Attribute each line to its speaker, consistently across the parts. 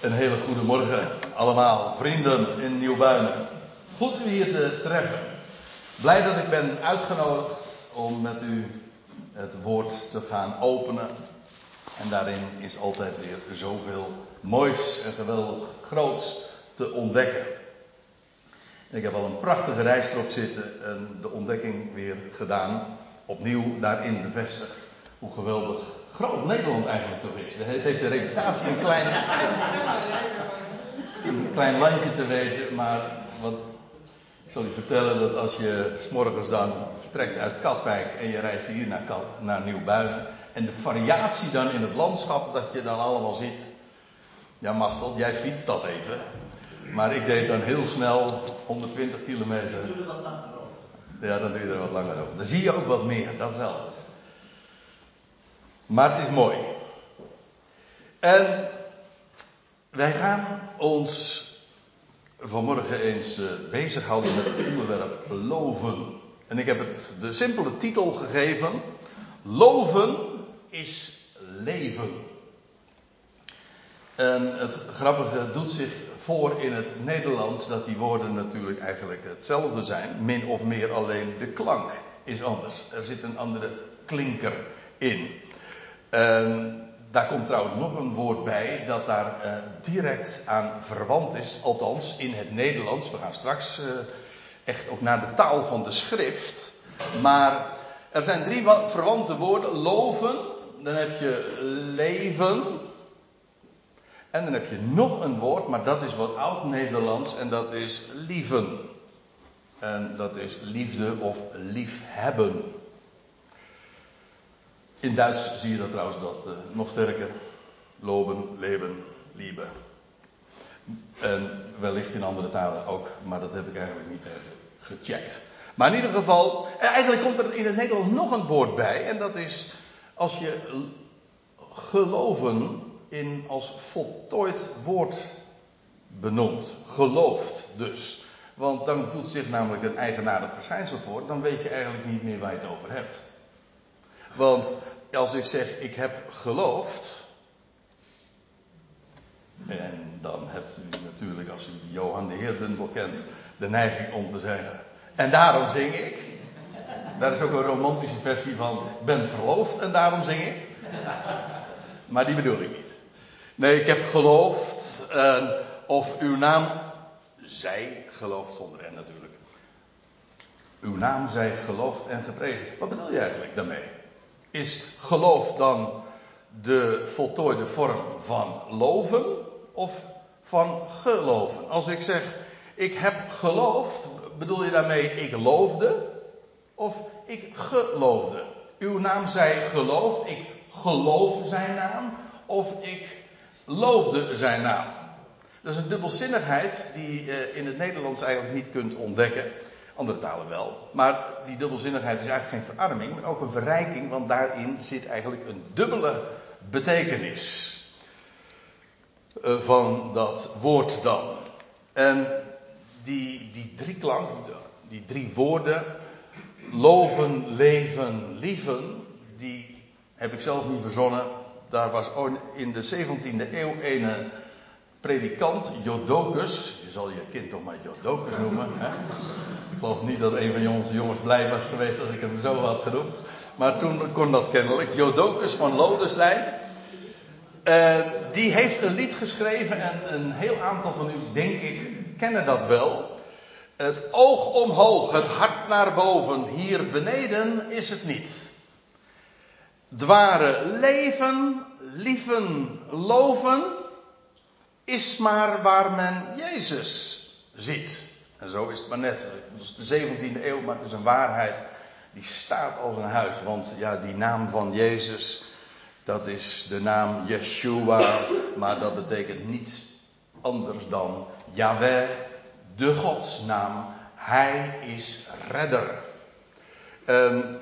Speaker 1: Een hele goede morgen allemaal, vrienden in Nieuwbuinen. Goed u hier te treffen. Blij dat ik ben uitgenodigd om met u het woord te gaan openen. En daarin is altijd weer zoveel moois en geweldig groots te ontdekken. Ik heb al een prachtige reis erop zitten en de ontdekking weer gedaan. Opnieuw daarin bevestigd hoe geweldig groot Nederland eigenlijk toch is. Het heeft de reputatie een klein, een klein landje te wezen, maar wat, ik zal u vertellen dat als je s'morgens dan vertrekt uit Katwijk en je reist hier naar, Kat, naar Nieuwbuinen en de variatie dan in het landschap dat je dan allemaal ziet. Ja, Machtel, jij fietst dat even. Maar ik deed dan heel snel 120 kilometer. Ja, dan doe je er wat langer over. Dan zie je ook wat meer, dat wel. Maar het is mooi. En wij gaan ons vanmorgen eens uh, bezighouden met het onderwerp loven. En ik heb het de simpele titel gegeven: Loven is leven. En het grappige doet zich voor in het Nederlands dat die woorden natuurlijk eigenlijk hetzelfde zijn, min of meer alleen de klank is anders. Er zit een andere klinker in. En daar komt trouwens nog een woord bij dat daar uh, direct aan verwant is, althans in het Nederlands. We gaan straks uh, echt ook naar de taal van de schrift. Maar er zijn drie verwante woorden: loven, dan heb je leven. En dan heb je nog een woord, maar dat is wat oud-Nederlands en dat is lieven. En dat is liefde of liefhebben. In Duits zie je dat trouwens dat uh, nog sterker. Loben, leven, liebe. En wellicht in andere talen ook, maar dat heb ik eigenlijk niet even gecheckt. Maar in ieder geval, eh, eigenlijk komt er in het Nederlands nog een woord bij. En dat is als je geloven in als voltooid woord benoemt. Gelooft dus. Want dan doet zich namelijk een eigenaardig verschijnsel voor. Dan weet je eigenlijk niet meer waar je het over hebt. Want als ik zeg ik heb geloofd. En dan hebt u natuurlijk, als u Johan de Heerbundel kent, de neiging om te zeggen. En daarom zing ik. Daar is ook een romantische versie van. Ik ben verloofd en daarom zing ik. Maar die bedoel ik niet. Nee, ik heb geloofd. Of uw naam. Zij gelooft zonder en natuurlijk. Uw naam zij geloofd en geprezen. Wat bedoel je eigenlijk daarmee? Is geloof dan de voltooide vorm van loven of van geloven? Als ik zeg, ik heb geloofd, bedoel je daarmee ik loofde of ik geloofde? Uw naam zij geloofd, ik geloof zijn naam of ik loofde zijn naam. Dat is een dubbelzinnigheid die je in het Nederlands eigenlijk niet kunt ontdekken. Andere talen wel. Maar die dubbelzinnigheid is eigenlijk geen verarming, maar ook een verrijking, want daarin zit eigenlijk een dubbele betekenis eh, van dat woord dan. En die, die drie klank, die drie woorden, loven, leven, lieven, die heb ik zelf niet verzonnen. Daar was in de 17e eeuw een predikant, Jodocus. Je zal je kind toch maar Jodocus noemen. Hè? Ik geloof niet dat een van onze jongens blij was geweest als ik hem zo had genoemd. Maar toen kon dat kennelijk. Jodocus van Lodenstein. Uh, die heeft een lied geschreven en een heel aantal van u, denk ik, kennen dat wel. Het oog omhoog, het hart naar boven, hier beneden is het niet. Dware leven, lieven, loven, is maar waar men Jezus ziet. En zo is het maar net. Het is de 17e eeuw, maar het is een waarheid die staat als een huis. Want ja, die naam van Jezus, dat is de naam Yeshua, maar dat betekent niets anders dan Yahweh, de godsnaam. Hij is redder. En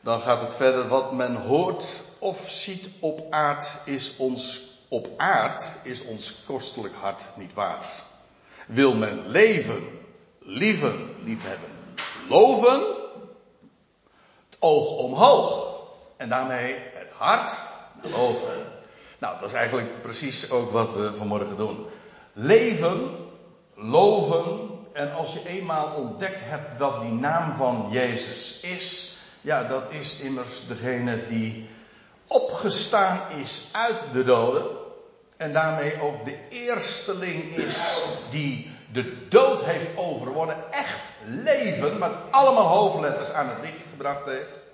Speaker 1: dan gaat het verder. Wat men hoort of ziet op aard is ons op aard is ons kostelijk hart niet waard. Wil men leven, lieven, liefhebben, loven, het oog omhoog en daarmee het hart naar boven. Nou, dat is eigenlijk precies ook wat we vanmorgen doen. Leven, loven, en als je eenmaal ontdekt hebt wat die naam van Jezus is, ja, dat is immers degene die opgestaan is uit de doden. En daarmee ook de eersteling is die de dood heeft overwonnen. Echt leven, met allemaal hoofdletters aan het licht gebracht heeft.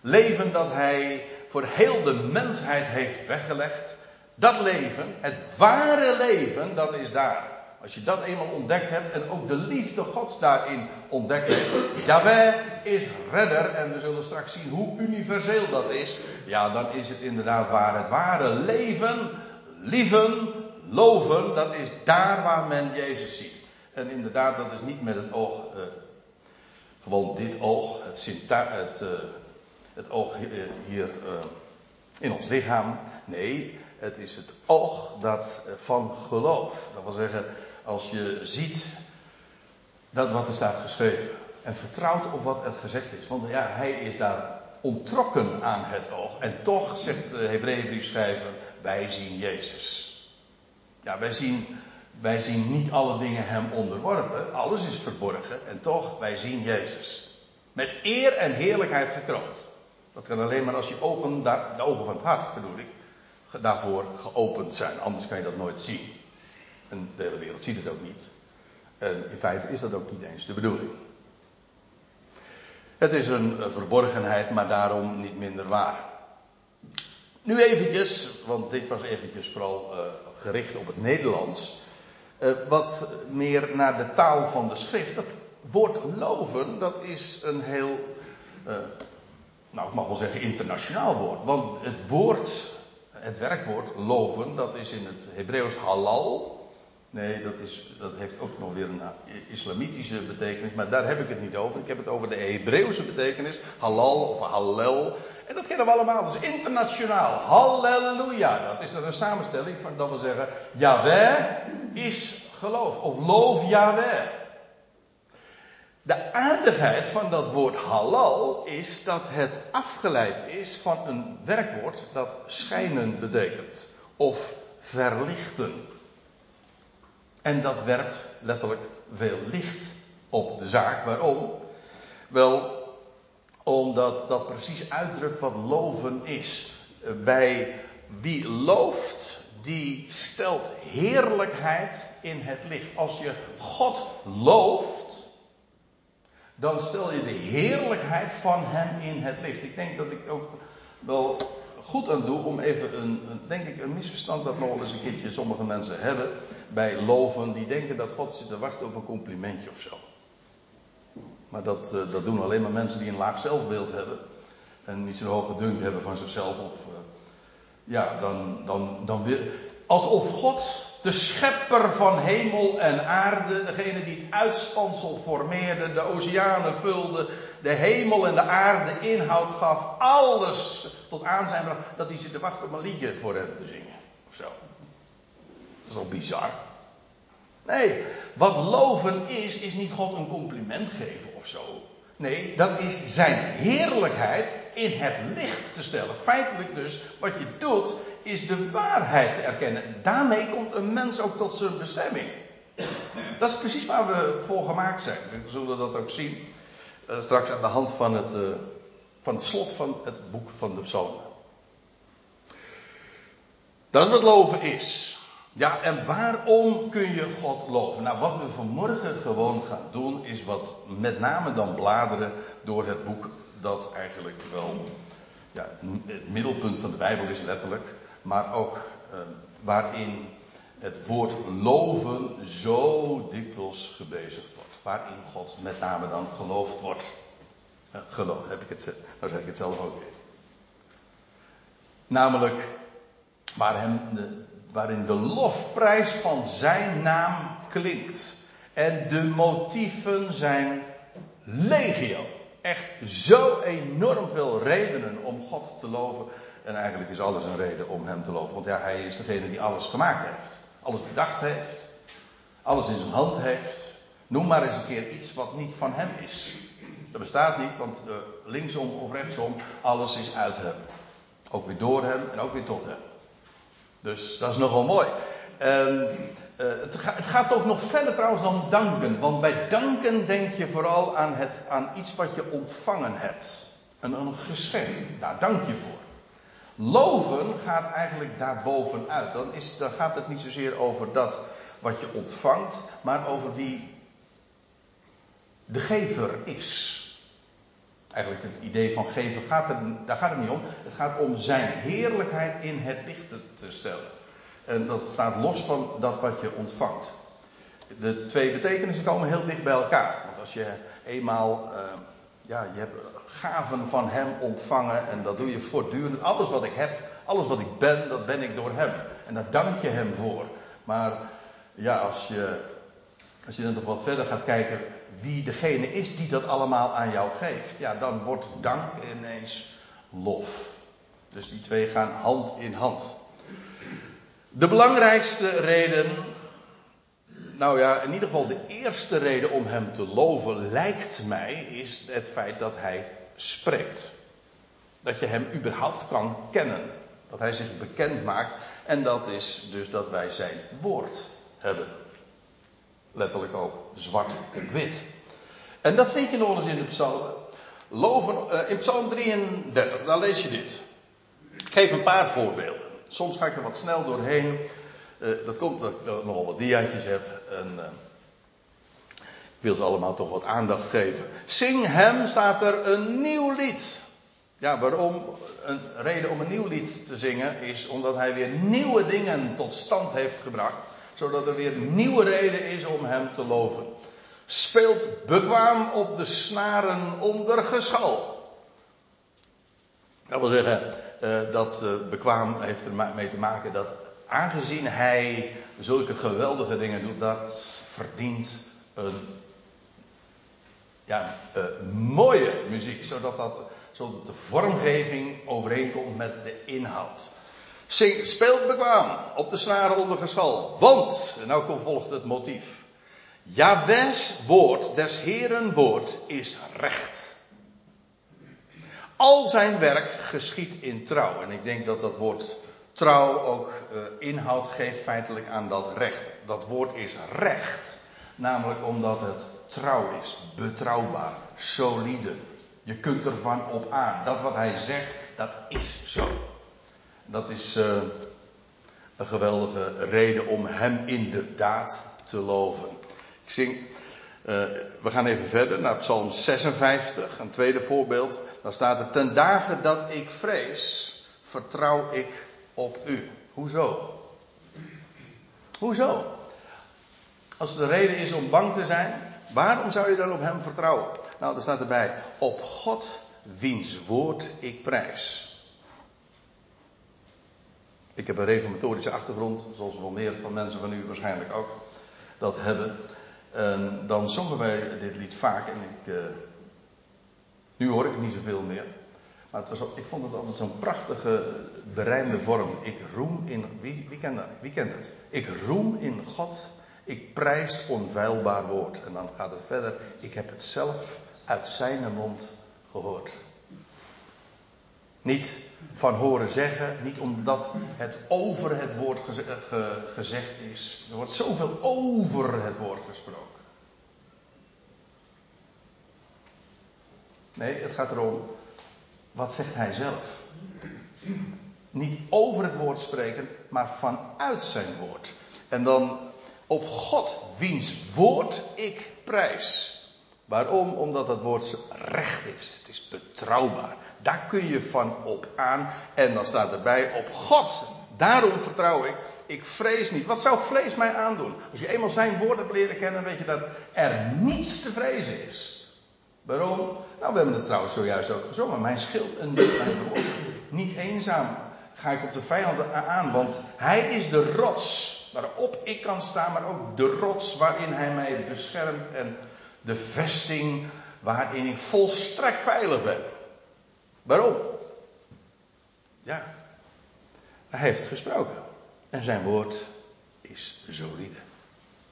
Speaker 1: Leven dat hij voor heel de mensheid heeft weggelegd. Dat leven, het ware leven, dat is daar. Als je dat eenmaal ontdekt hebt en ook de liefde Gods daarin ontdekt hebt. Jawel is redder en we zullen straks zien hoe universeel dat is. Ja, dan is het inderdaad waar. Het ware leven, lieven, loven, dat is daar waar men Jezus ziet. En inderdaad, dat is niet met het oog, uh, gewoon dit oog, het, het, uh, het oog hier, hier in ons lichaam. Nee, het is het oog dat van geloof. Dat wil zeggen, als je ziet dat wat er staat geschreven. En vertrouwt op wat er gezegd is. Want ja, hij is daar ontrokken aan het oog. En toch, zegt de Hebreeënbriefschrijver, wij zien Jezus. Ja, wij zien, wij zien niet alle dingen hem onderworpen. Alles is verborgen. En toch, wij zien Jezus. Met eer en heerlijkheid gekroond. Dat kan alleen maar als je ogen, de ogen van het hart bedoel ik, daarvoor geopend zijn. Anders kan je dat nooit zien. En de hele wereld ziet het ook niet. En in feite is dat ook niet eens de bedoeling. Het is een verborgenheid, maar daarom niet minder waar. Nu eventjes, want dit was eventjes vooral uh, gericht op het Nederlands. Uh, wat meer naar de taal van de schrift. Dat woord loven, dat is een heel, uh, nou ik mag wel zeggen internationaal woord. Want het woord, het werkwoord loven, dat is in het Hebreeuws halal. Nee, dat, is, dat heeft ook nog weer een islamitische betekenis, maar daar heb ik het niet over. Ik heb het over de Hebreeuwse betekenis, halal of hallel. En dat kennen we allemaal, dat is internationaal. Halleluja, dat is dan een samenstelling van dat we zeggen, Yahweh is geloof, of loof Yahweh. De aardigheid van dat woord halal is dat het afgeleid is van een werkwoord dat schijnen betekent, of verlichten. En dat werpt letterlijk veel licht op de zaak. Waarom? Wel, omdat dat precies uitdrukt wat loven is. Bij wie looft, die stelt heerlijkheid in het licht. Als je God looft, dan stel je de heerlijkheid van Hem in het licht. Ik denk dat ik ook wel goed aan doe om even een, een, denk ik, een misverstand dat nog wel eens een keertje sommige mensen hebben bij loven. Die denken dat God zit te wachten op een complimentje of zo. Maar dat, uh, dat doen alleen maar mensen die een laag zelfbeeld hebben. En niet zo'n hoge dunk hebben van zichzelf. Of, uh, ja, dan, dan, dan wil. Alsof God, de schepper van hemel en aarde, degene die het uitspansel formeerde, de oceanen vulde, de hemel en de aarde inhoud gaf, alles tot aan zijn dat hij zit te wachten om een liedje voor hem te zingen. Of zo. Dat is al bizar. Nee, wat loven is, is niet God een compliment geven of zo. Nee, dat is zijn heerlijkheid in het licht te stellen. Feitelijk dus, wat je doet, is de waarheid te erkennen. Daarmee komt een mens ook tot zijn bestemming. Dat is precies waar we voor gemaakt zijn. We zullen dat ook zien uh, straks aan de hand van het, uh, van het slot van het boek van de psalmen. Dat is wat loven is. Ja, en waarom kun je God loven? Nou, wat we vanmorgen gewoon gaan doen, is wat met name dan bladeren door het boek dat eigenlijk wel ja, het middelpunt van de Bijbel is letterlijk, maar ook uh, waarin het woord loven zo dikwijls gebezigd wordt. Waarin God met name dan geloofd wordt. Geloof, heb ik het, nou zeg ik het zelf ook weer. Namelijk, waar hem de, waarin de lofprijs van zijn naam klinkt. En de motieven zijn legio. Echt zo enorm veel redenen om God te loven. En eigenlijk is alles een reden om hem te loven. Want ja, hij is degene die alles gemaakt heeft. Alles bedacht heeft. Alles in zijn hand heeft. Noem maar eens een keer iets wat niet van hem is. Dat bestaat niet, want uh, linksom of rechtsom, alles is uit hem. Ook weer door hem en ook weer tot hem. Dus dat is nogal mooi. En, uh, het, het, gaat ook nog verder trouwens dan danken. Want bij danken denk je vooral aan, het, aan iets wat je ontvangen hebt. Een, een geschenk. Daar dank je voor. Loven gaat eigenlijk daarbovenuit. Dan, is, dan gaat het niet zozeer over dat wat je ontvangt, maar over wie de gever is. Eigenlijk het idee van geven, gaat er, daar gaat het niet om. Het gaat om zijn heerlijkheid in het licht te stellen. En dat staat los van dat wat je ontvangt. De twee betekenissen komen heel dicht bij elkaar. Want als je eenmaal, uh, ja, je hebt gaven van hem ontvangen en dat doe je voortdurend. Alles wat ik heb, alles wat ik ben, dat ben ik door hem. En daar dank je hem voor. Maar ja, als je, als je dan toch wat verder gaat kijken wie degene is die dat allemaal aan jou geeft, ja, dan wordt dank ineens lof. Dus die twee gaan hand in hand. De belangrijkste reden, nou ja, in ieder geval de eerste reden om hem te loven, lijkt mij, is het feit dat hij spreekt. Dat je hem überhaupt kan kennen. Dat hij zich bekend maakt. En dat is dus dat wij zijn woord hebben. Letterlijk ook zwart op wit. En dat vind je nog eens in de psalmen. Loven, uh, in psalm 33, daar lees je dit. Ik geef een paar voorbeelden. Soms ga ik er wat snel doorheen. Uh, dat komt dat ik nogal wat diaatjes heb. En, uh, ik wil ze allemaal toch wat aandacht geven. Zing hem staat er een nieuw lied. Ja, waarom? Een reden om een nieuw lied te zingen is omdat hij weer nieuwe dingen tot stand heeft gebracht zodat er weer nieuwe reden is om hem te loven. Speelt bekwaam op de snaren onder geschal. Dat wil zeggen, uh, dat uh, bekwaam heeft ermee te maken dat aangezien hij zulke geweldige dingen doet, dat verdient een ja, uh, mooie muziek, zodat, dat, zodat de vormgeving overeenkomt met de inhoud. Zing, speelt bekwaam op de snaren onder geschal. Want, en nou volgt het motief. Jawes woord, des Heren woord, is recht. Al zijn werk geschiet in trouw. En ik denk dat dat woord trouw ook uh, inhoud geeft feitelijk aan dat recht. Dat woord is recht. Namelijk omdat het trouw is, betrouwbaar, solide. Je kunt ervan op aan. Dat wat hij zegt, dat is zo. Dat is uh, een geweldige reden om hem inderdaad te loven. Ik zing, uh, we gaan even verder naar Psalm 56, een tweede voorbeeld. Dan staat er: Ten dagen dat ik vrees, vertrouw ik op u. Hoezo? Hoezo? Als de reden is om bang te zijn, waarom zou je dan op hem vertrouwen? Nou, er staat erbij: Op God, wiens woord ik prijs. Ik heb een reformatorische achtergrond, zoals wel meer van mensen van u waarschijnlijk ook dat hebben. En dan zongen wij dit lied vaak en ik. Uh, nu hoor ik het niet zoveel meer. Maar het was, ik vond het altijd zo'n prachtige, berijmde vorm. Ik roem in. Wie, wie, kent dat? wie kent het? Ik roem in God. Ik prijs onveilbaar woord. En dan gaat het verder. Ik heb het zelf uit zijn mond gehoord. Niet van horen zeggen, niet omdat het over het woord gezegd is. Er wordt zoveel over het woord gesproken. Nee, het gaat erom, wat zegt hij zelf? Niet over het woord spreken, maar vanuit zijn woord. En dan op God, wiens woord ik prijs. Waarom? Omdat dat woord recht is. Het is betrouwbaar. Daar kun je van op aan. En dan staat erbij op God. Daarom vertrouw ik. Ik vrees niet. Wat zou vlees mij aandoen? Als je eenmaal zijn woord hebt leren kennen, weet je dat er niets te vrezen is. Waarom? Nou, we hebben het trouwens zojuist ook gezongen. Mijn schild en mijn verlosser. Niet eenzaam ga ik op de vijanden aan, want hij is de rots waarop ik kan staan, maar ook de rots waarin hij mij beschermt en de vesting waarin ik volstrekt veilig ben. Waarom? Ja, hij heeft gesproken. En zijn woord is solide.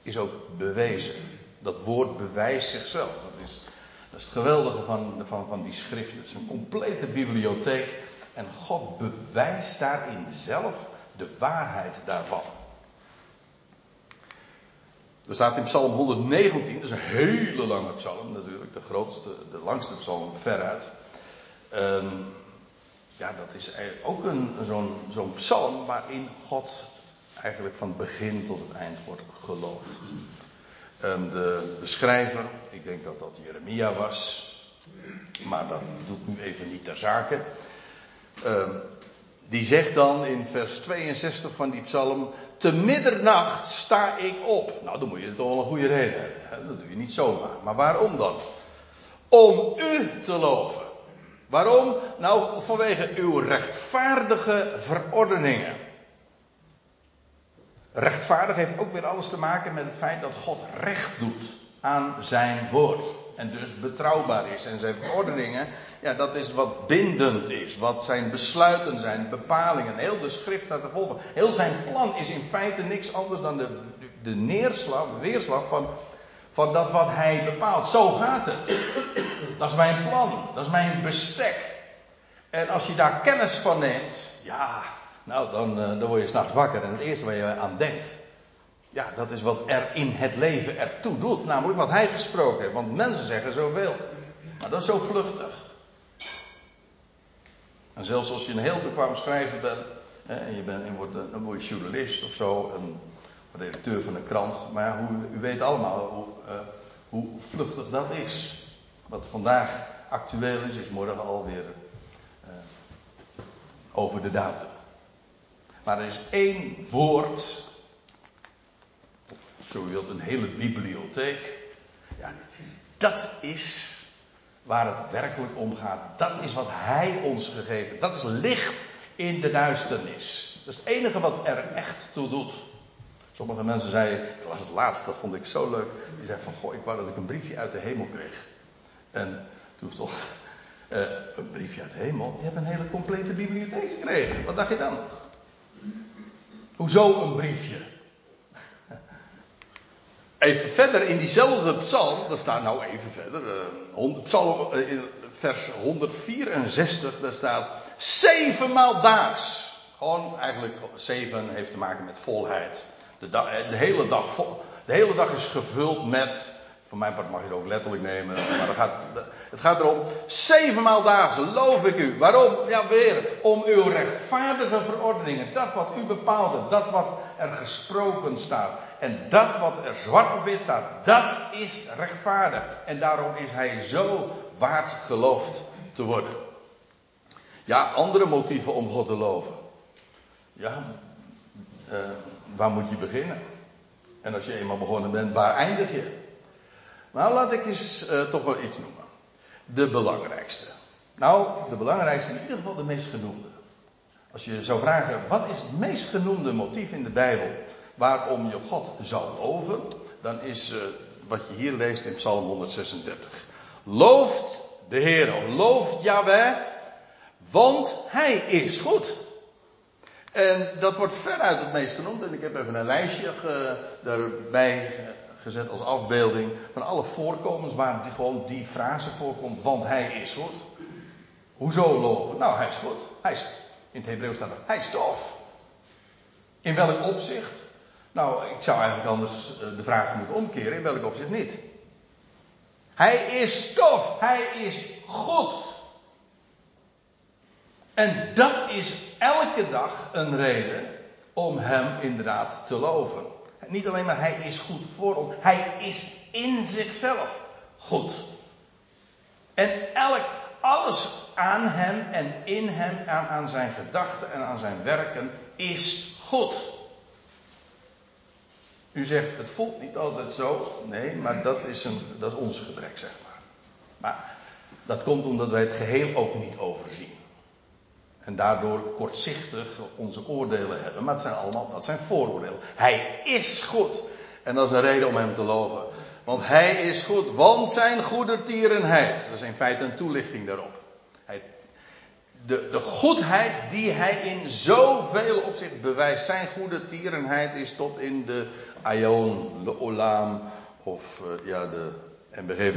Speaker 1: Is ook bewezen. Dat woord bewijst zichzelf. Dat is, dat is het geweldige van, van, van die schriften. Het is een complete bibliotheek. En God bewijst daarin zelf de waarheid daarvan. Er staat in Psalm 119, dat is een hele lange psalm natuurlijk, de grootste, de langste psalm veruit. Um, ja, dat is ook een, zo'n, psalm waarin God eigenlijk van begin tot het eind wordt geloofd. Um, de, schrijver, ik denk dat dat Jeremia was, maar dat doet nu even niet ter zake. Um, die zegt dan in vers 62 van die psalm: Te middernacht sta ik op. Nou, dan moet je toch wel een goede reden hebben. Dat doe je niet zomaar. Maar waarom dan? Om u te loven. Waarom? Nou, vanwege uw rechtvaardige verordeningen. Rechtvaardig heeft ook weer alles te maken met het feit dat God recht doet aan zijn woord. En dus betrouwbaar is. En zijn verordeningen, ja, dat is wat bindend is. Wat zijn besluiten zijn, bepalingen. Heel de schrift staat te volgen. Heel zijn plan is in feite niks anders dan de, de neerslag, weerslag van, van dat wat hij bepaalt. Zo gaat het. Dat is mijn plan. Dat is mijn bestek. En als je daar kennis van neemt, ja, nou dan, eh, dan word je s'nachts wakker. En het eerste waar je aan denkt, ja, dat is wat er in het leven ertoe doet. Namelijk wat hij gesproken heeft. Want mensen zeggen zoveel. Maar dat is zo vluchtig. En zelfs als je een heel bekwaam schrijver bent. En je, bent, en wordt een, een journalist of zo. Een redacteur van een krant. Maar ja, hoe, u weet allemaal hoe, uh, hoe vluchtig dat is. Wat vandaag actueel is, is morgen alweer uh, over de datum. Maar er is één woord zo u wilt, een hele bibliotheek. Ja, dat is waar het werkelijk om gaat. Dat is wat Hij ons gegeven. Dat is licht in de duisternis. Dat is het enige wat er echt toe doet. Sommige mensen zeiden, ik las het laatst, dat vond ik zo leuk. Die zeiden van, goh, ik wou dat ik een briefje uit de hemel kreeg. En toen toch, uh, een briefje uit de hemel? Je hebt een hele complete bibliotheek gekregen. Wat dacht je dan? Hoezo een briefje? Even verder in diezelfde psalm, dat staat nou even verder, uh, psalm uh, vers 164, daar staat zevenmaal daags. Gewoon eigenlijk zeven heeft te maken met volheid. De, eh, de, hele dag vol, de hele dag is gevuld met, voor mijn part mag je het ook letterlijk nemen, maar gaat, het gaat erom, zevenmaal daags loof ik u. Waarom? Ja weer, om uw rechtvaardige verordeningen, dat wat u bepaalde, dat wat er gesproken staat. En dat wat er zwart op wit staat, dat is rechtvaardig. En daarom is hij zo waard geloofd te worden. Ja, andere motieven om God te loven. Ja, uh, waar moet je beginnen? En als je eenmaal begonnen bent, waar eindig je? Nou, laat ik eens uh, toch wel iets noemen. De belangrijkste. Nou, de belangrijkste, in ieder geval de meest genoemde. Als je zou vragen, wat is het meest genoemde motief in de Bijbel? waarom je God zou loven, dan is uh, wat je hier leest in Psalm 136. Looft de Heer, looft Yahweh, want Hij is goed. En dat wordt veruit het meest genoemd. En ik heb even een lijstje daarbij gezet als afbeelding van alle voorkomens waar die, gewoon die frase voorkomt. Want hij is goed. Hoezo loven? Nou, hij is goed. Hij is, in het Hebreeuws staat er, hij is tof. In welk opzicht? Nou, ik zou eigenlijk anders eh, de vraag moeten omkeren. In welk opzicht niet? Hij is stof. Hij is God. En dat is elke dag een reden om hem inderdaad te loven. Niet alleen maar hij is goed voor ons. Hij is in zichzelf goed. En elk, alles aan hem en in hem, aan, aan zijn gedachten en aan zijn werken is goed. U zegt, het voelt niet altijd zo. Nee, maar dat is, een, dat is ons gebrek, zeg maar. Maar dat komt omdat wij het geheel ook niet overzien. En daardoor kortzichtig onze oordelen hebben. Maar het zijn allemaal, dat zijn vooroordelen. Hij is goed. En dat is een reden om hem te loven. Want hij is goed, want zijn goedertierenheid. Dat is in feite een toelichting daarop de, de goedheid die hij in zoveel opzichten bewijst. Zijn goede tierenheid is tot in de aion, de olam, of uh, ja, de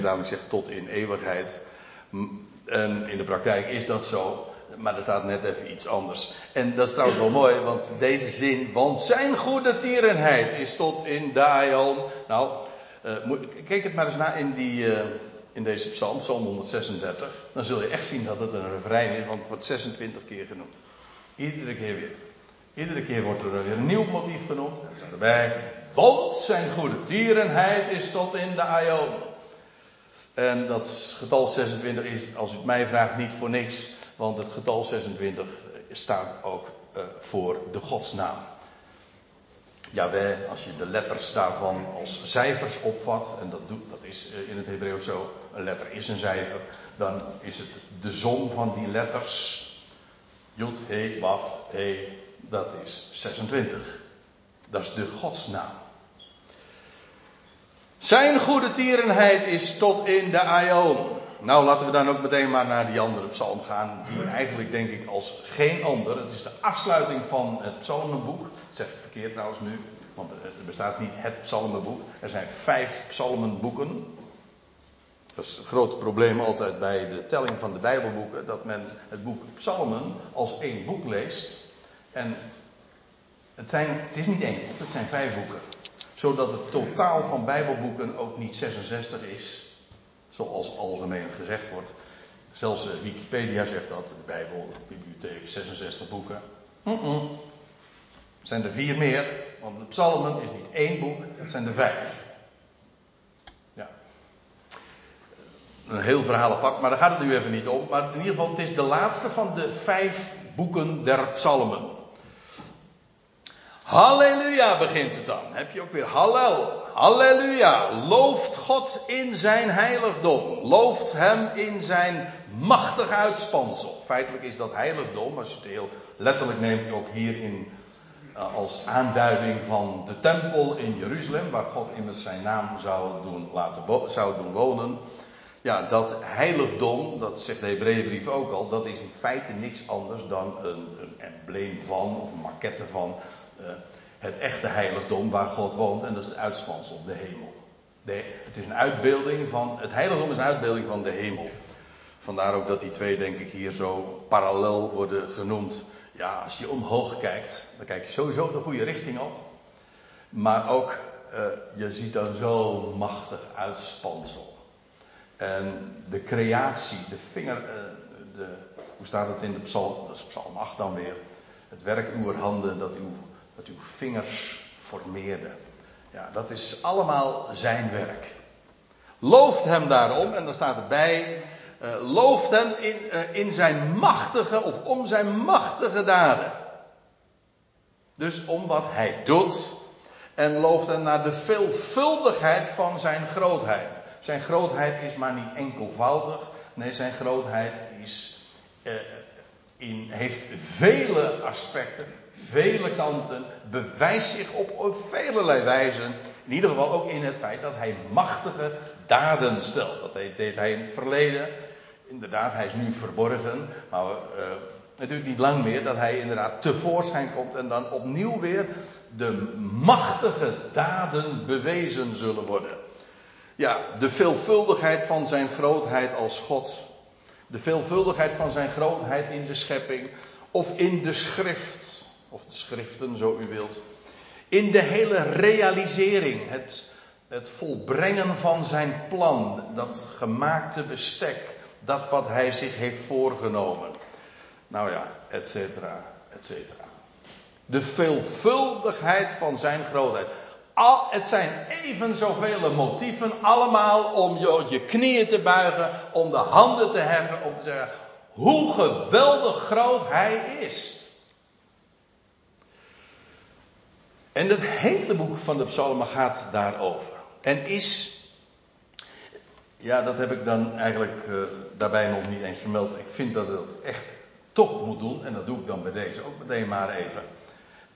Speaker 1: namelijk zegt tot in eeuwigheid. En in de praktijk is dat zo. Maar er staat net even iets anders. En dat is trouwens wel mooi, want deze zin, want zijn goede tierenheid is tot in Dajon. Nou, uh, kijk het maar eens na in, die, uh, in deze psalm, psalm 136. Dan zul je echt zien dat het een refrein is, want het wordt 26 keer genoemd. Iedere keer weer. Iedere keer wordt er weer een nieuw motief genoemd. Er staat erbij, want zijn goede tierenheid is tot in de Aion. En dat getal 26 is, als u het mij vraagt, niet voor niks. Want het getal 26 staat ook uh, voor de godsnaam. Jawel, als je de letters daarvan als cijfers opvat, en dat, doet, dat is uh, in het Hebreeuws zo, een letter is een cijfer, dan is het de som van die letters. Jut, He, Waf, He, dat is 26. Dat is de godsnaam. Zijn goede tierenheid is tot in de aion. Nou, laten we dan ook meteen maar naar die andere psalm gaan. Die eigenlijk denk ik als geen ander. Het is de afsluiting van het psalmenboek. Dat zeg ik verkeerd trouwens nu. Want er bestaat niet het psalmenboek. Er zijn vijf psalmenboeken. Dat is het grote probleem altijd bij de telling van de Bijbelboeken. Dat men het boek Psalmen als één boek leest. En het, zijn, het is niet één boek, het zijn vijf boeken. Zodat het totaal van Bijbelboeken ook niet 66 is. Zoals algemeen gezegd wordt. Zelfs Wikipedia zegt dat, de Bijbel, de bibliotheek, 66 boeken. Mm -mm. Het zijn er vier meer, want de psalmen is niet één boek, het zijn er vijf. Ja. Een heel verhalenpak, maar daar gaat het nu even niet om. Maar in ieder geval, het is de laatste van de vijf boeken der psalmen. Halleluja begint het dan. Heb je ook weer Hallel. Halleluja. Looft God in zijn heiligdom. Looft hem in zijn machtig uitspansel. Feitelijk is dat heiligdom, als je het heel letterlijk neemt, ook hier in, uh, als aanduiding van de tempel in Jeruzalem, waar God immers zijn naam zou doen, laten zou doen wonen. Ja, dat heiligdom, dat zegt de Hebreeënbrief ook al, dat is in feite niks anders dan een, een embleem van, of een maquette van, uh, het echte heiligdom waar God woont. En dat is het uitspansel, de hemel. De, het is een uitbeelding van, het heiligdom is een uitbeelding van de hemel. Vandaar ook dat die twee, denk ik, hier zo parallel worden genoemd. Ja, als je omhoog kijkt, dan kijk je sowieso de goede richting op. Maar ook, uh, je ziet dan zo machtig uitspansel. En de creatie, de vinger, uh, de, hoe staat het in de psalm, dat is psalm 8 dan weer. Het werk uw handen dat uw dat uw vingers formeerde. Ja, dat is allemaal zijn werk. Looft hem daarom, en dan staat erbij, uh, looft hem in, uh, in zijn machtige, of om zijn machtige daden. Dus om wat hij doet, en looft hem naar de veelvuldigheid van zijn grootheid. Zijn grootheid is maar niet enkelvoudig, nee, zijn grootheid is, uh, in, heeft vele aspecten, vele kanten, bewijst zich op, velelei wijzen. In ieder geval ook in het feit dat hij machtige daden stelt. Dat deed hij in het verleden. Inderdaad, hij is nu verborgen. Maar uh, het duurt niet lang meer dat hij inderdaad tevoorschijn komt. En dan opnieuw weer de machtige daden bewezen zullen worden. Ja, de veelvuldigheid van zijn grootheid als God. De veelvuldigheid van zijn grootheid in de schepping. Of in de schrift of de schriften, zo u wilt. In de hele realisering, het, het volbrengen van zijn plan, dat gemaakte bestek, dat wat hij zich heeft voorgenomen. Nou ja, et cetera, et cetera. De veelvuldigheid van zijn grootheid. Al, het zijn even zoveel motieven, allemaal om je, je knieën te buigen, om de handen te heffen, om te zeggen hoe geweldig groot hij is. En het hele boek van de psalmen gaat daarover. En is, ja dat heb ik dan eigenlijk uh, daarbij nog niet eens vermeld. Ik vind dat het echt toch moet doen. En dat doe ik dan bij deze ook meteen maar even.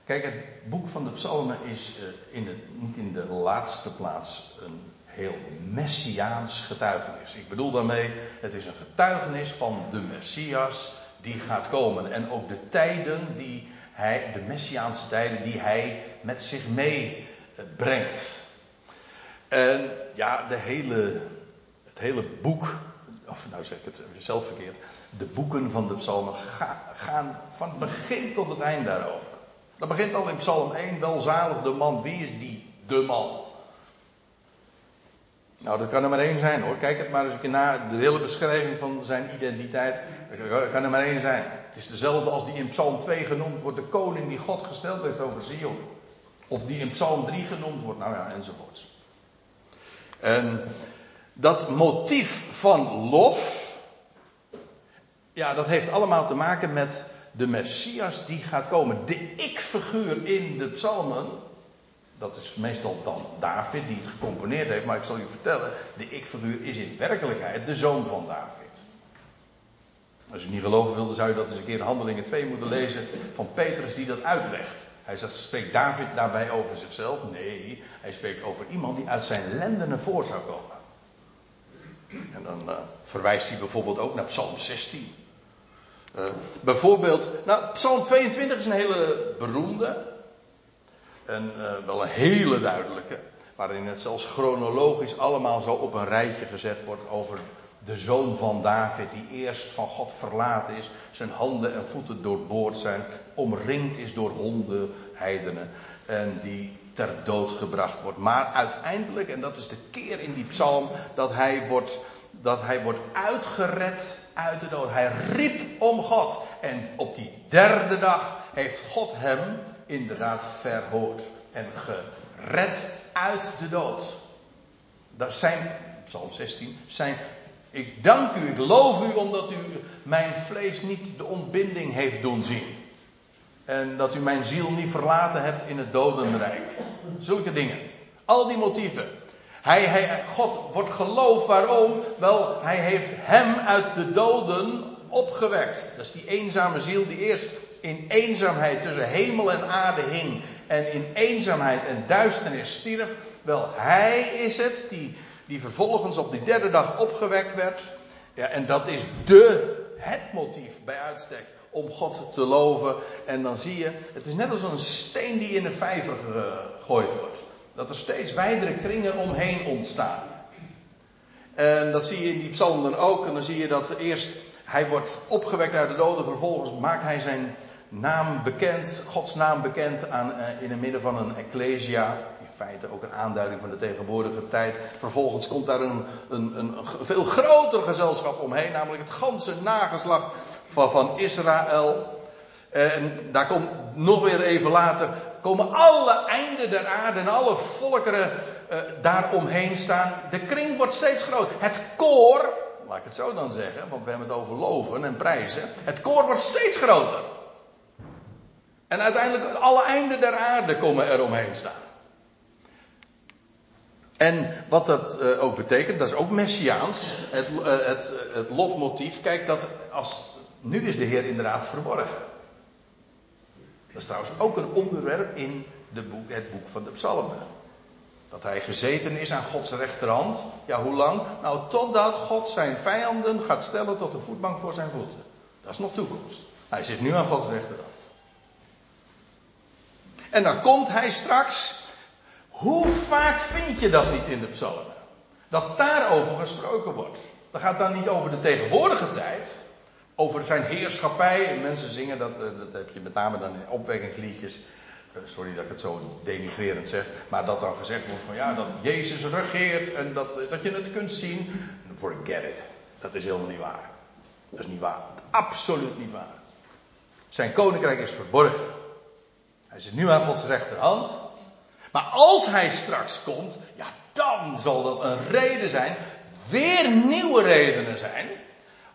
Speaker 1: Kijk, het boek van de psalmen is uh, in niet in de laatste plaats een heel messiaans getuigenis. Ik bedoel daarmee, het is een getuigenis van de Messias die gaat komen. En ook de tijden die hij, de messiaanse tijden die hij met zich meebrengt. En ja, de hele, het hele boek, of nou zeg ik het zelf verkeerd, de boeken van de psalmen gaan van begin tot het eind daarover. Dat begint al in Psalm 1, welzalig de man. Wie is die de man? Nou, dat kan er maar één zijn hoor. Kijk het maar eens een keer na. De hele beschrijving van zijn identiteit. Kan er maar één zijn. Het is dezelfde als die in Psalm 2 genoemd wordt. De koning die God gesteld heeft over Zion. Of die in Psalm 3 genoemd wordt. Nou ja, enzovoorts. En dat motief van lof. Ja, dat heeft allemaal te maken met de Messias die gaat komen. De ik-figuur in de psalmen. Dat is meestal dan David die het gecomponeerd heeft. Maar ik zal u vertellen, de ik-figuur is in werkelijkheid de zoon van David. Als u niet geloven wilde, zou je dat eens een keer in Handelingen 2 moeten lezen van Petrus die dat uitlegt. Hij zegt, spreekt David daarbij over zichzelf? Nee, hij spreekt over iemand die uit zijn lendenen voor zou komen. En dan uh, verwijst hij bijvoorbeeld ook naar Psalm 16. Uh, bijvoorbeeld, nou, Psalm 22 is een hele beroemde. En uh, wel een hele duidelijke. Waarin het zelfs chronologisch allemaal zo op een rijtje gezet wordt over de zoon van David. Die eerst van God verlaten is. Zijn handen en voeten doorboord zijn. Omringd is door honden, heidenen. En die ter dood gebracht wordt. Maar uiteindelijk, en dat is de keer in die psalm, dat hij wordt, dat hij wordt uitgered uit de dood. Hij riep om God. En op die derde dag heeft God hem inderdaad verhoord. En gered uit de dood. Dat zijn, Psalm 16, zijn. Ik dank u, ik loof u omdat u mijn vlees niet de ontbinding heeft doen zien. En dat u mijn ziel niet verlaten hebt in het dodenrijk. Zulke dingen. Al die motieven. Hij, hij, God wordt geloofd. Waarom? Wel, hij heeft hem uit de doden opgewekt. Dat is die eenzame ziel die eerst in eenzaamheid tussen hemel en aarde hing. En in eenzaamheid en duisternis stierf. Wel, hij is het die, die vervolgens op die derde dag opgewekt werd. Ja, en dat is de, het motief bij uitstek om God te loven. En dan zie je, het is net als een steen die in de vijver gegooid wordt. Dat er steeds wijdere kringen omheen ontstaan. En dat zie je in die psalm dan ook. En dan zie je dat eerst hij wordt opgewekt uit de doden. Vervolgens maakt hij zijn naam bekend, Gods naam bekend aan, uh, in het midden van een ecclesia. In feite ook een aanduiding van de tegenwoordige tijd. Vervolgens komt daar een, een, een veel groter gezelschap omheen, namelijk het ganse nageslacht van, van Israël. En daar komt nog weer even later, komen alle einden der aarde en alle volkeren uh, daar omheen staan. De kring wordt steeds groter. Het koor, laat ik het zo dan zeggen, want we hebben het over loven en prijzen. Het koor wordt steeds groter. En uiteindelijk alle einden der aarde komen er omheen staan. En wat dat uh, ook betekent, dat is ook messiaans. Het, uh, het, het lofmotief, kijk, dat als, nu is de Heer inderdaad verborgen. Dat is trouwens ook een onderwerp in de boek, het boek van de Psalmen. Dat hij gezeten is aan Gods rechterhand. Ja, hoe lang? Nou, totdat God zijn vijanden gaat stellen tot de voetbank voor zijn voeten. Dat is nog toekomst. Hij zit nu aan Gods rechterhand. En dan komt hij straks. Hoe vaak vind je dat niet in de psalmen? Dat daarover gesproken wordt. Dat gaat dan niet over de tegenwoordige tijd. Over zijn heerschappij. En mensen zingen dat, eh, dat heb je met name dan in opwekkingsliedjes. Eh, sorry dat ik het zo denigrerend zeg. Maar dat dan gezegd wordt van ja, dat Jezus regeert. En dat, eh, dat je het kunt zien. Forget it. Dat is helemaal niet waar. Dat is niet waar. Absoluut niet waar. Zijn koninkrijk is verborgen. Hij zit nu aan Gods rechterhand. Maar als hij straks komt, ja, dan zal dat een reden zijn, weer nieuwe redenen zijn,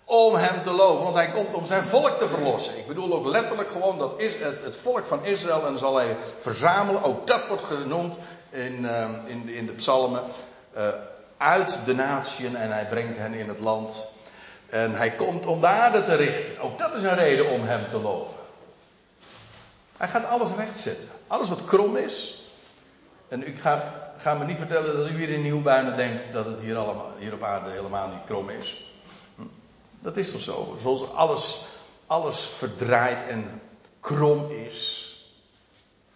Speaker 1: om hem te loven. Want hij komt om zijn volk te verlossen. Ik bedoel ook letterlijk gewoon dat is het, het volk van Israël en zal hij verzamelen. Ook dat wordt genoemd in, uh, in, in de psalmen. Uh, uit de natieën en hij brengt hen in het land. En hij komt om de aarde te richten. Ook dat is een reden om hem te loven. Hij gaat alles rechtzetten. Alles wat krom is. En ik ga, me niet vertellen dat u hier in Nieuwbuinen denkt dat het hier, allemaal, hier op aarde helemaal niet krom is. Dat is toch zo? Zoals alles, alles verdraaid en krom is.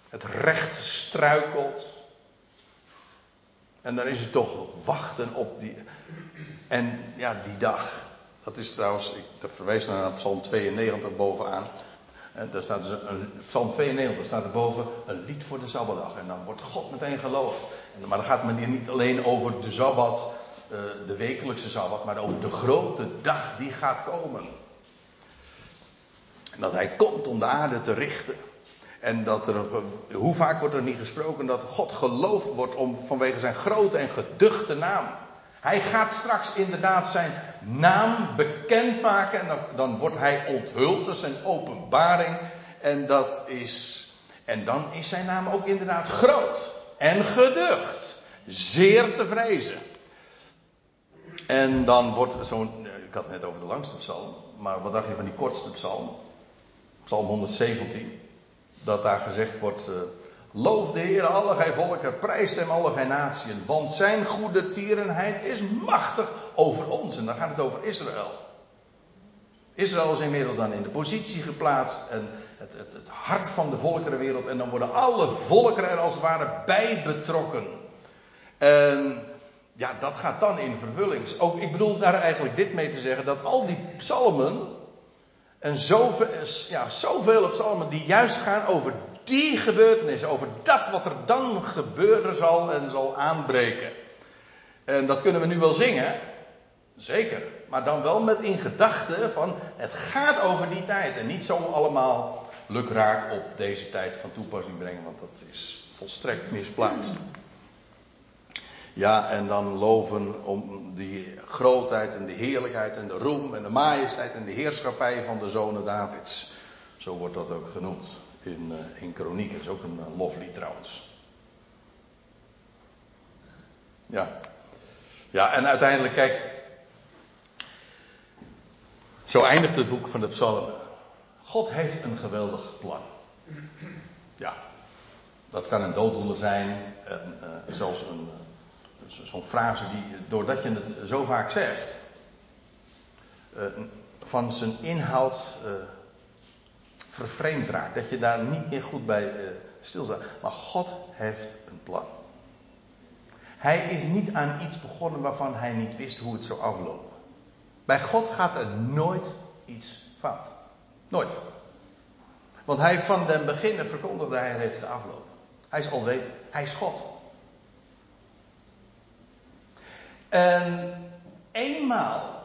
Speaker 1: Het recht struikelt. En dan is het toch wachten op die. En ja, die dag. Dat is trouwens, ik verwijs naar Psalm 92 bovenaan. Daar staat dus een, Psalm 92 staat er boven een lied voor de Sabbatdag. En dan wordt God meteen geloofd. Maar dan gaat men hier niet alleen over de Sabbat, uh, de wekelijkse Sabbat, maar over de grote dag die gaat komen. En dat hij komt om de aarde te richten. En dat er, hoe vaak wordt er niet gesproken dat God geloofd wordt om, vanwege zijn grote en geduchte naam. Hij gaat straks inderdaad zijn naam bekendmaken en dan, dan wordt hij onthuld, dat is zijn openbaring. En dat is, en dan is zijn naam ook inderdaad groot en geducht, zeer te vrezen. En dan wordt zo'n, ik had het net over de langste psalm, maar wat dacht je van die kortste psalm? Psalm 117 dat daar gezegd wordt: uh, Loof de Heer, alle gij volken, prijst hem alle gij natieën, want zijn goede tierenheid is machtig over ons. En dan gaat het over Israël. Israël is inmiddels dan in de positie geplaatst en het, het, het hart van de volkerenwereld. En dan worden alle volkeren er als het ware bij betrokken. En ja, dat gaat dan in vervulling. Ook, ik bedoel daar eigenlijk dit mee te zeggen: dat al die psalmen en zoveel, ja, zoveel psalmen die juist gaan over die gebeurtenis, over dat wat er dan gebeuren zal en zal aanbreken. En dat kunnen we nu wel zingen, zeker, maar dan wel met in gedachten van het gaat over die tijd en niet zo allemaal lukraak op deze tijd van toepassing brengen, want dat is volstrekt misplaatst. Ja, en dan loven om die grootheid en de heerlijkheid en de roem en de majesteit en de heerschappij van de zonen Davids. Zo wordt dat ook genoemd in, uh, in Kroniek. Is ook een uh, loflied trouwens. Ja. Ja, en uiteindelijk, kijk. Zo eindigt het boek van de Psalmen. God heeft een geweldig plan. Ja. Dat kan een dooddoener zijn, en, uh, zelfs een zo'n frase die, doordat je het zo vaak zegt, van zijn inhoud vervreemd raakt. Dat je daar niet meer goed bij uh, stilstaat. Maar God heeft een plan. Hij is niet aan iets begonnen waarvan hij niet wist hoe het zou aflopen. Bij God gaat er nooit iets fout. Nooit. Want hij van den beginnen verkondigde hij reeds de afloop. Hij is alwetend. Hij is God. En eenmaal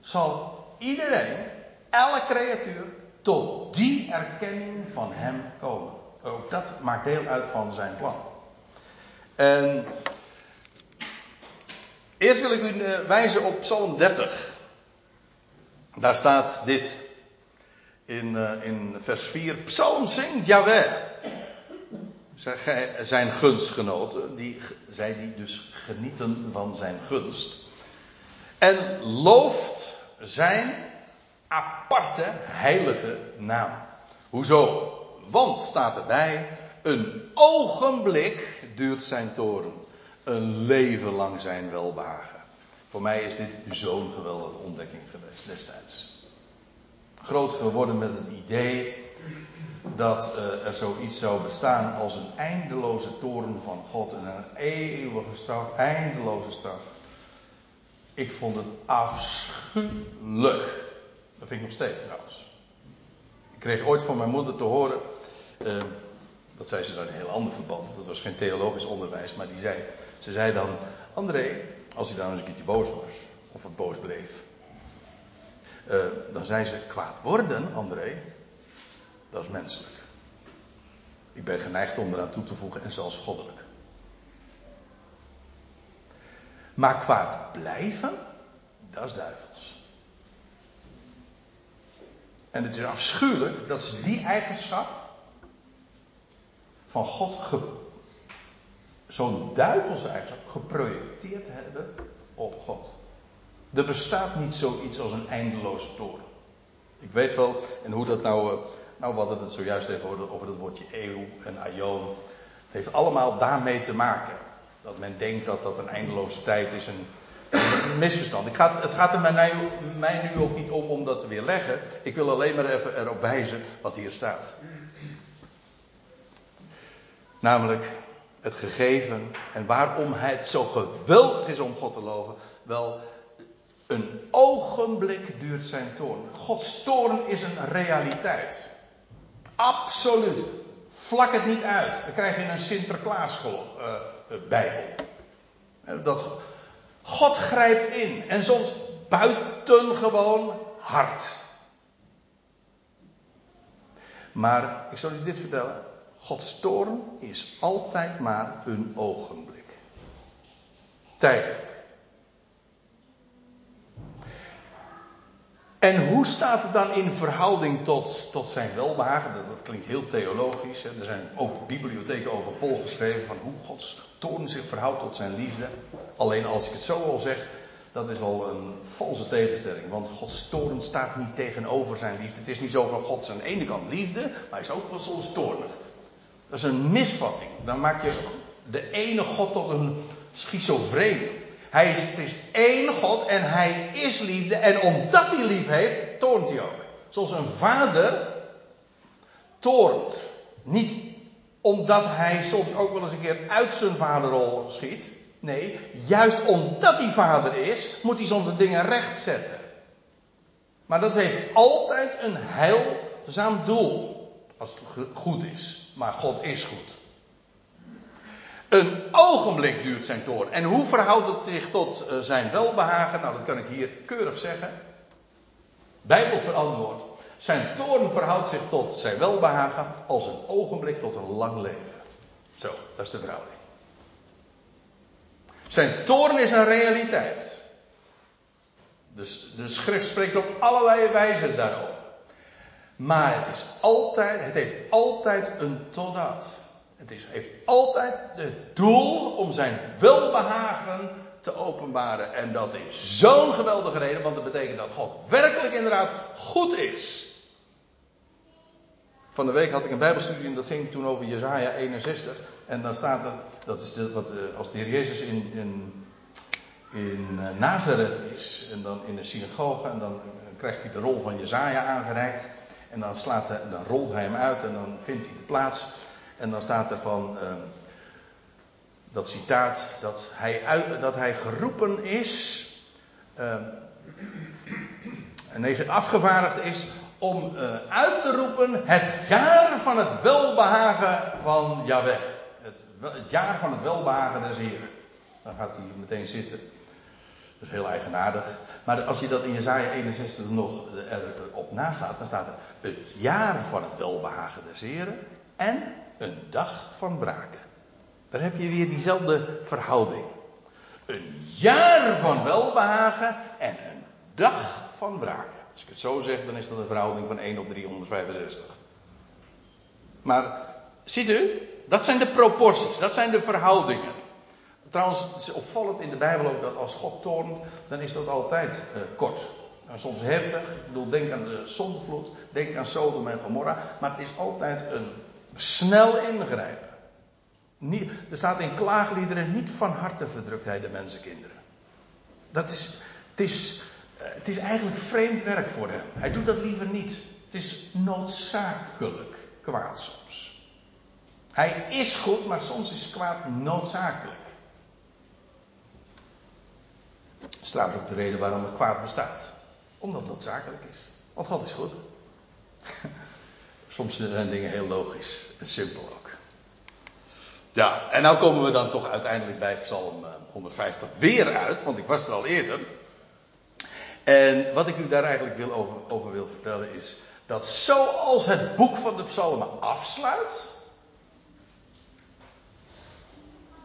Speaker 1: zal iedereen, elke creatuur, tot die erkenning van hem komen. Ook dat maakt deel uit van zijn plan. En eerst wil ik u eh, wijzen op Psalm 30. Daar staat dit in, uh, in vers 4. Psalm zingt Yahweh zijn gunstgenoten, die, zij die dus genieten van zijn gunst. En looft zijn aparte heilige naam. Hoezo? Want staat erbij, een ogenblik duurt zijn toren, een leven lang zijn welbehagen. Voor mij is dit zo'n geweldige ontdekking geweest destijds. Groot geworden met het idee dat uh, er zoiets zou bestaan als een eindeloze toren van God en een eeuwige straf, eindeloze straf. Ik vond het afschuwelijk. Dat vind ik nog steeds trouwens. Ik kreeg ooit van mijn moeder te horen, uh, dat zei ze dan in een heel ander verband, dat was geen theologisch onderwijs, maar die zei, ze zei dan, André, als hij dan eens een keertje boos was, of het boos bleef, uh, dan zei ze, kwaad worden, André, dat is menselijk. Ik ben geneigd om eraan toe te voegen en zelfs goddelijk. Maar kwaad blijven, dat is duivels. En het is afschuwelijk dat ze die eigenschap van God, zo'n duivelse eigenschap, geprojecteerd hebben op God. Er bestaat niet zoiets als een eindeloze toren. Ik weet wel, en hoe dat nou eh, nou, we het zojuist even over, het woordje eeuw en aion. Het heeft allemaal daarmee te maken. Dat men denkt dat dat een eindeloze tijd is. Een, een misverstand. Ik het gaat er mij mij nu ook niet om om dat te weerleggen. Ik wil alleen maar even erop wijzen wat hier staat. Namelijk het gegeven en waarom het zo geweldig is om God te loven. Wel, Een ogenblik duurt zijn toorn. Gods toorn is een realiteit. Absoluut. Vlak het niet uit. We krijgen een Sinterklaas uh, Bijbel. Dat God grijpt in. En soms buitengewoon hard. Maar ik zal u dit vertellen. Gods toorn is altijd maar een ogenblik. Tijdelijk. En hoe staat het dan in verhouding tot, tot zijn welbehagen? Dat, klinkt heel theologisch. Hè? Er zijn ook bibliotheken over volgeschreven van hoe Gods toorn zich verhoudt tot zijn liefde. Alleen als ik het zo al zeg, dat is al een valse tegenstelling. Want Gods toorn staat niet tegenover zijn liefde. Het is niet zo van God aan de ene kant liefde, maar hij is ook wel soms toornig. Dat is een misvatting. Dan maak je de ene God tot een schizofreen. Hij is, het is één God en hij is liefde. En omdat hij lief heeft, toont hij ook. Zoals een vader toont. Niet omdat hij soms ook wel eens een keer uit zijn vaderrol schiet. Nee, juist omdat hij vader is, moet hij soms de dingen rechtzetten. Maar dat heeft altijd een heilzaam doel. Als het goed is. Maar God is goed. Een ogenblik duurt zijn toorn. En hoe verhoudt het zich tot eh, zijn welbehagen? Nou, dat kan ik hier keurig zeggen. Bijbel verantwoord. Zijn toorn verhoudt zich tot zijn welbehagen als een ogenblik tot een lang leven. Zo, dat is de verhouding. Zijn toorn is een realiteit. Dus de schrift spreekt op allerlei wijzen daarover. Maar het is altijd, het heeft altijd een totdat. Het is, heeft altijd het doel om zijn welbehagen te openbaren. En dat is zo'n geweldige reden, want dat betekent dat God werkelijk inderdaad goed is. Van de week had ik een bijbelstudie en dat ging toen over Jezaja 61. En dan staat er, dat is wat, eh, als de Heer Jezus in, in, in eh, Nazareth is. En dan in de synagoge en dan eh, krijgt hij de rol van Jezaja aangereikt. En dan, slaat hij, dan rolt hij hem uit en dan vindt hij de plaats. En dan staat er van uh, dat citaat dat hij, uit, dat hij geroepen is. Uh, en afgevaardigd is om uh, uit te roepen het jaar van het welbehagen van Yahweh. Het, het jaar van het welbehagen des Heren. Dan gaat hij meteen zitten. Dat is heel eigenaardig. Maar als je dat in Jezaja 61 nog erop naast staat, dan staat er het jaar van het welbehagen des Heren en een dag van braken. Daar heb je weer diezelfde verhouding. Een jaar van welbehagen en een dag van braken. Als ik het zo zeg, dan is dat een verhouding van 1 op 365. Maar ziet u, dat zijn de proporties, dat zijn de verhoudingen. Trouwens, het is opvallend in de Bijbel ook dat als God toornt, dan is dat altijd uh, kort. En soms heftig. Ik bedoel, denk aan de zondvloed, denk aan Sodom en Gomorra. Maar het is altijd een snel ingrijpen. Er staat in klaagliederen niet van harte verdrukt hij de mensenkinderen. Dat is, het, is, eh, het is eigenlijk vreemd werk voor hem. Hij doet dat liever niet. Het is noodzakelijk kwaad soms. Hij is goed, maar soms is kwaad noodzakelijk. Dat is trouwens ook de reden waarom het kwaad bestaat. Omdat het noodzakelijk is. Want God is goed. Soms zijn dingen heel logisch en simpel ook. Ja, en nou komen we dan toch uiteindelijk bij Psalm 150 eh, weer uit, want ik was er al eerder. En wat ik u daar eigenlijk wil over, over wil vertellen is dat zoals het boek van de psalmen afsluit,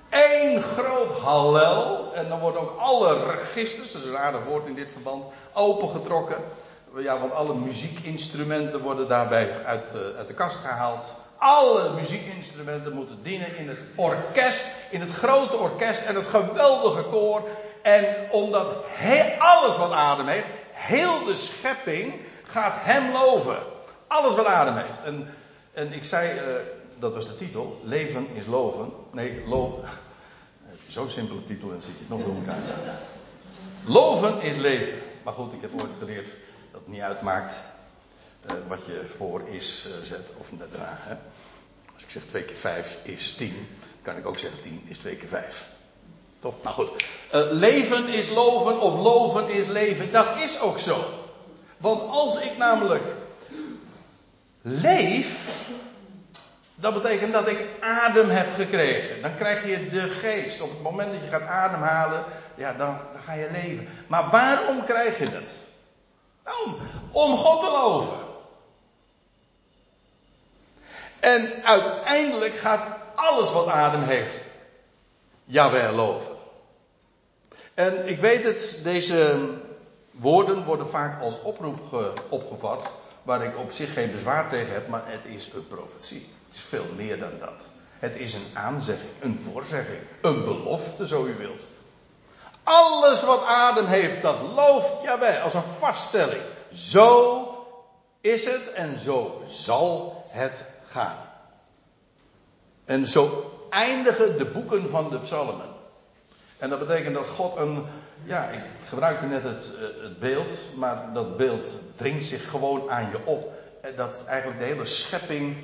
Speaker 1: één groot hallel, en dan worden ook alle registers, dat is een aardig woord in dit verband, opengetrokken ja, want alle muziekinstrumenten worden daarbij uit, uh, uit de kast gehaald. Alle muziekinstrumenten moeten dienen in het orkest, in het grote orkest en het geweldige koor. En omdat alles wat adem heeft, heel de schepping gaat hem loven. Alles wat adem heeft. En, en ik zei, uh, dat was de titel, leven is loven. Nee, loven. Zo'n simpele titel en zit je het nog door elkaar. Loven is leven. Maar goed, ik heb ooit geleerd dat niet uitmaakt uh, wat je voor is uh, zet of. Hè? Als ik zeg 2 keer 5 is 10, kan ik ook zeggen 10 is 2 keer 5. Toch? Nou goed. Uh, leven is loven of loven is leven. Dat is ook zo. Want als ik namelijk leef, dat betekent dat ik adem heb gekregen. Dan krijg je de geest. Op het moment dat je gaat ademhalen, ja, dan, dan ga je leven. Maar waarom krijg je het? Om, om God te loven. En uiteindelijk gaat alles wat adem heeft, Jawel loven. En ik weet het, deze woorden worden vaak als oproep opgevat, waar ik op zich geen bezwaar tegen heb, maar het is een profetie. Het is veel meer dan dat. Het is een aanzegging, een voorzegging, een belofte, zo u wilt. Alles wat adem heeft, dat looft Jawel als een vaststelling. Zo is het en zo zal het gaan. En zo eindigen de boeken van de psalmen. En dat betekent dat God een, ja, ik gebruikte net het, eh, het beeld, maar dat beeld dringt zich gewoon aan je op. Dat eigenlijk de hele schepping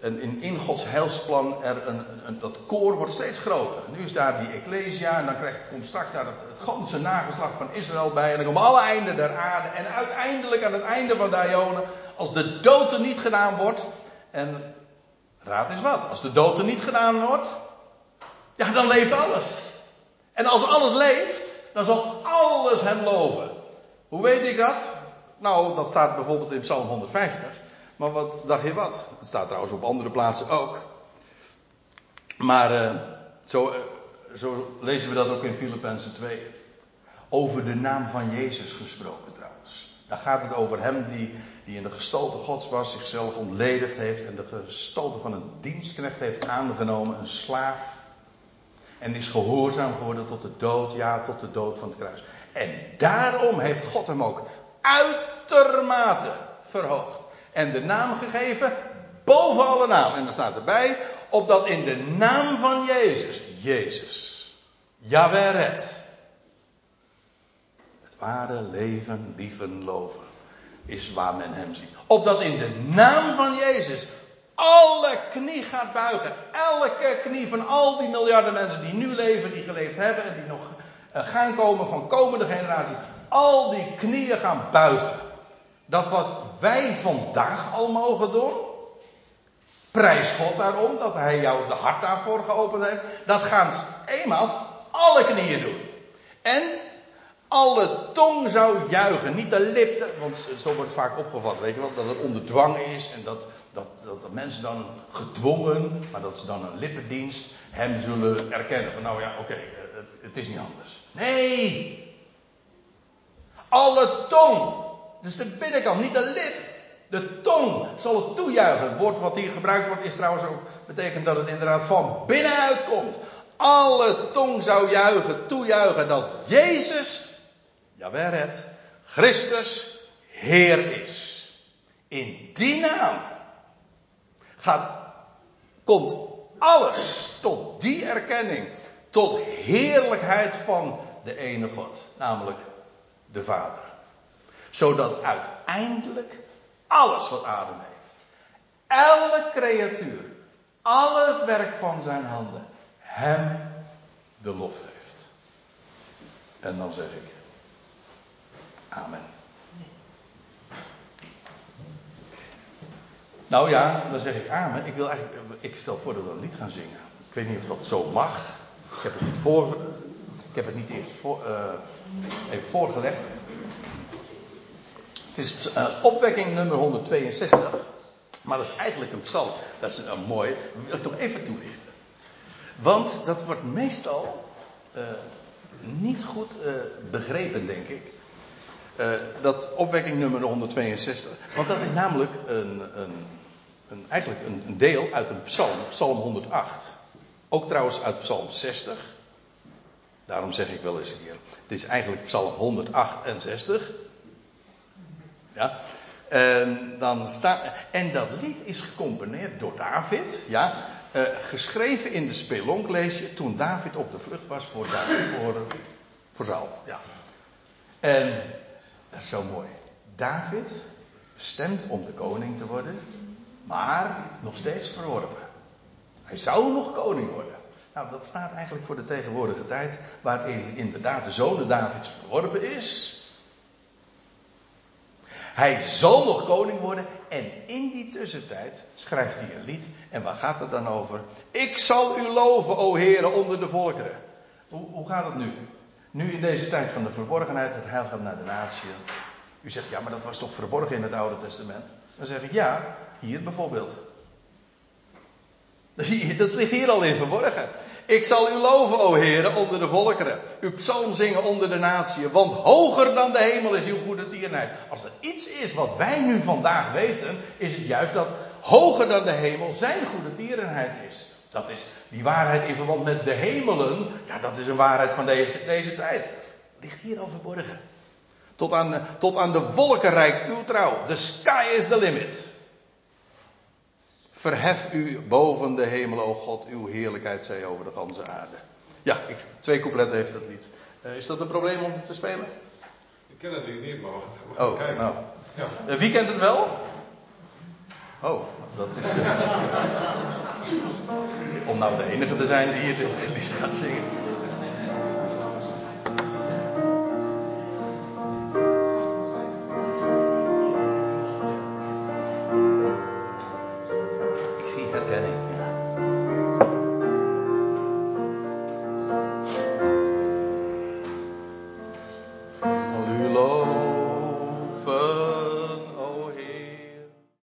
Speaker 1: en in, in Gods heilsplan er een, een, dat koor wordt steeds groter. Nu is daar die Ecclesia en dan krijgt, komt straks daar het, het ganse nageslag van Israël bij. En dan komen alle einden der aarde. En uiteindelijk aan het einde van de als de dood er niet gedaan wordt. En raad eens wat, als de dood er niet gedaan wordt. Ja, dan leeft alles. En als alles leeft, dan zal alles hem loven. Hoe weet ik dat? Nou, dat staat bijvoorbeeld in Psalm 150. Maar wat dacht je wat? Het staat trouwens op andere plaatsen ook. Maar uh, zo, uh, zo, lezen we dat ook in Filippenzen 2. Over de naam van Jezus gesproken trouwens. Daar gaat het over hem die, die in de gestalte Gods was, zichzelf ontledigd heeft en de gestalte van een dienstknecht heeft aangenomen, een slaaf. En is gehoorzaam geworden tot de dood, ja, tot de dood van het kruis. En daarom heeft God hem ook uitermate verhoogd en de naam gegeven boven alle naam. En dan staat erbij, opdat in de naam van Jezus, Jezus, Jaweret, het ware leven, lieven, loven, is waar men hem ziet. Opdat in de naam van Jezus alle knie gaat buigen. Elke knie van al die miljarden mensen die nu leven, die geleefd hebben en die nog eh, gaan komen van komende generaties. Al die knieën gaan buigen dat wat wij vandaag al mogen doen, prijs God daarom dat Hij jou de hart daarvoor geopend heeft, dat gaan ze eenmaal alle knieën doen. En alle tong zou juichen, niet de lip, want zo wordt vaak opgevat, weet je wel, dat het onder dwang is en dat, dat, dat, mensen dan gedwongen, maar dat ze dan een lippendienst hem zullen erkennen. Van nou ja, oké, eh, het, het is niet anders. Nee! Alle tong dus de binnenkant, niet de lip. De tong zal het toejuichen. Het woord wat hier gebruikt wordt is trouwens ook, betekent dat het inderdaad van binnenuit komt. Alle tong zou juichen, toejuichen dat Jezus, Jawel het, Christus, Heer is. In die naam gaat, komt alles tot die erkenning, tot heerlijkheid van de ene God, namelijk de Vader zodat uiteindelijk alles wat adem heeft, elke creatuur, al het werk van zijn handen, hem de lof heeft. En dan zeg ik, amen. Nou ja, dan zeg ik amen. Ik wil eigenlijk, ik stel voor dat we een lied gaan zingen. Ik weet niet of dat zo mag. Ik heb het niet voor, ik heb het niet eerst voor, uh, even voorgelegd. Het is uh, opwekking nummer 162. Maar dat is eigenlijk een psalm. Dat is een mooi. Dat wil ik nog even toelichten. Want dat wordt meestal uh, niet goed begrepen, denk ik. Dat opwekking nummer 162. Want dat is namelijk een, een, een eigenlijk een, een, deel uit een psalm, psalm 108. Ook trouwens uit psalm 60. Daarom zeg ik wel eens een keer. Het is eigenlijk psalm 168. Ja. En, dan staat, en dat lied is gecomponeerd door David. Ja. Uh, geschreven in de spelonk lees je toen David op de vlucht was voor, David, voor, voor Saul. Ja. En dat is zo mooi. David bestemd om de koning te worden, maar nog steeds verworpen. Hij zou nog koning worden. Nou, dat staat eigenlijk voor de tegenwoordige tijd, waarin inderdaad de zoon Davids verworpen is. Hij zal nog koning worden en in die tussentijd schrijft hij een lied. En waar gaat het dan over? Ik zal u loven, o heren, onder de volkeren. Hoe, hoe gaat het nu? Nu in deze tijd van de verborgenheid, het heil gaat naar de natie. U zegt, ja, maar dat was toch verborgen in het Oude Testament? Dan zeg ik, ja, hier bijvoorbeeld. Dat ligt hier al in verborgen. Ik zal u loven, o heren, onder de volkeren. Uw psalm zingen onder de natie. Want hoger dan de hemel is uw goede tierenheid. Als er iets is wat wij nu vandaag weten, is het juist dat hoger dan de hemel zijn goede tierenheid is. Dat is die waarheid in verband met de hemelen. Ja, dat is een waarheid van deze, deze tijd. Ligt hier al verborgen. Tot aan, tot aan de wolken reikt uw trouw. The sky is the limit. Verhef u boven de hemel, o God, uw heerlijkheid zij over de ganse aarde. Ja, ik, twee coupletten heeft het lied. Uh, is dat een probleem om te spelen?
Speaker 2: Ik ken het lied niet, maar
Speaker 1: we oh, kijken. Nou. Ja. Uh, wie kent het wel? Oh, dat is. Uh, om nou de enige te zijn die hier dit gaat zingen.